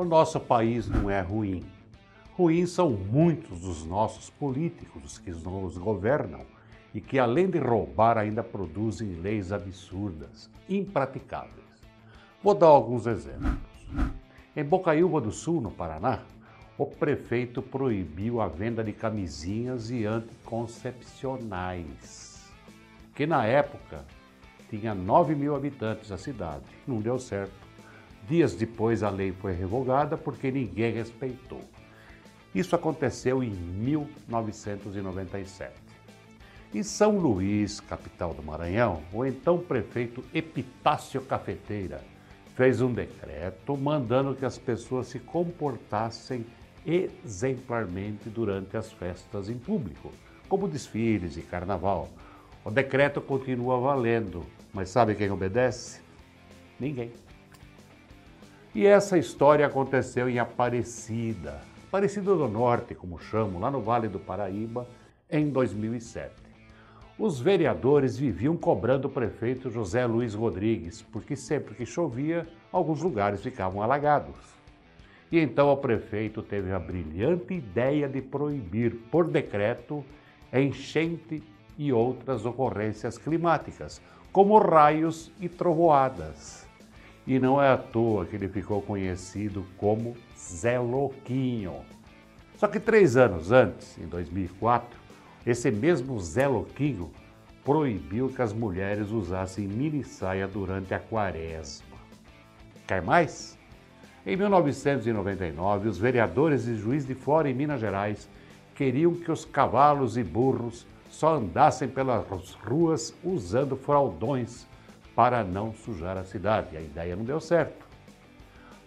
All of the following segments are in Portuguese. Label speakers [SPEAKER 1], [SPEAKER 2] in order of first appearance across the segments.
[SPEAKER 1] O nosso país não é ruim. Ruins são muitos dos nossos políticos que nos governam e que, além de roubar, ainda produzem leis absurdas, impraticáveis. Vou dar alguns exemplos. Em Bocaiúva do Sul, no Paraná, o prefeito proibiu a venda de camisinhas e anticoncepcionais, que na época tinha 9 mil habitantes a cidade. Não deu certo. Dias depois a lei foi revogada porque ninguém respeitou. Isso aconteceu em 1997. Em São Luís, capital do Maranhão, o então prefeito Epitácio Cafeteira fez um decreto mandando que as pessoas se comportassem exemplarmente durante as festas em público, como desfiles e carnaval. O decreto continua valendo, mas sabe quem obedece? Ninguém. E essa história aconteceu em Aparecida, Aparecida do Norte, como chamo, lá no Vale do Paraíba, em 2007. Os vereadores viviam cobrando o prefeito José Luiz Rodrigues, porque sempre que chovia, alguns lugares ficavam alagados. E então o prefeito teve a brilhante ideia de proibir, por decreto, enchente e outras ocorrências climáticas, como raios e trovoadas. E não é à toa que ele ficou conhecido como Zé Louquinho. Só que três anos antes, em 2004, esse mesmo Zé Louquinho proibiu que as mulheres usassem mini saia durante a quaresma. Quer mais? Em 1999, os vereadores de Juiz de Fora, em Minas Gerais, queriam que os cavalos e burros só andassem pelas ruas usando fraldões para não sujar a cidade. A ideia não deu certo.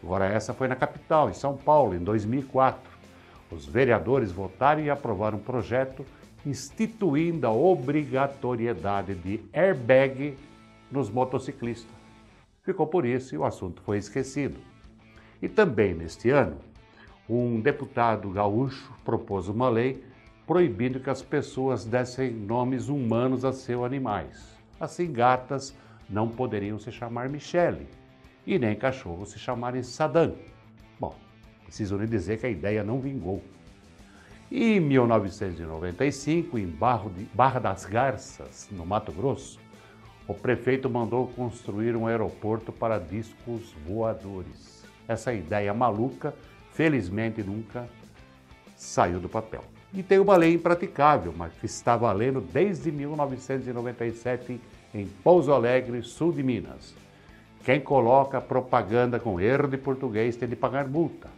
[SPEAKER 1] Agora, essa foi na capital, em São Paulo, em 2004. Os vereadores votaram e aprovaram um projeto instituindo a obrigatoriedade de airbag nos motociclistas. Ficou por isso e o assunto foi esquecido. E também neste ano, um deputado gaúcho propôs uma lei proibindo que as pessoas dessem nomes humanos a seus animais. Assim, gatas não poderiam se chamar Michele e nem cachorros se chamarem Saddam. Bom, preciso lhe dizer que a ideia não vingou. E em 1995, em Barra das Garças, no Mato Grosso, o prefeito mandou construir um aeroporto para discos voadores. Essa ideia maluca, felizmente, nunca saiu do papel. E tem uma lei impraticável, mas que está valendo desde 1997 em Pouso Alegre, sul de Minas. Quem coloca propaganda com erro de português tem de pagar multa.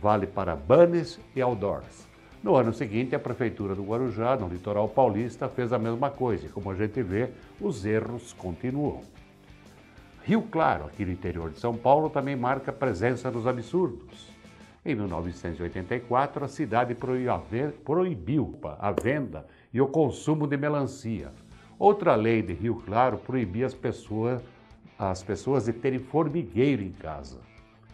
[SPEAKER 1] Vale para banners e outdoors. No ano seguinte, a Prefeitura do Guarujá, no litoral paulista, fez a mesma coisa e, como a gente vê, os erros continuam. Rio Claro, aqui no interior de São Paulo, também marca presença nos absurdos. Em 1984, a cidade proibiu a venda e o consumo de melancia. Outra lei de Rio Claro proibia as pessoas as pessoas de terem formigueiro em casa,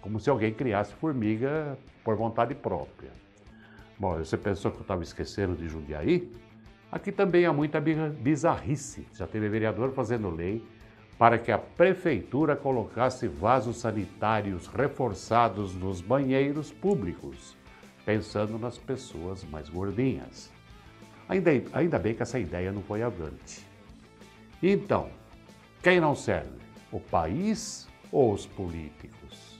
[SPEAKER 1] como se alguém criasse formiga por vontade própria. Bom, você pensou que eu estava esquecendo de Jundiaí? Aqui também há muita bizarrice. Já teve vereador fazendo lei para que a prefeitura colocasse vasos sanitários reforçados nos banheiros públicos, pensando nas pessoas mais gordinhas. Ainda, ainda bem que essa ideia não foi avante. Então, quem não serve? o país ou os políticos?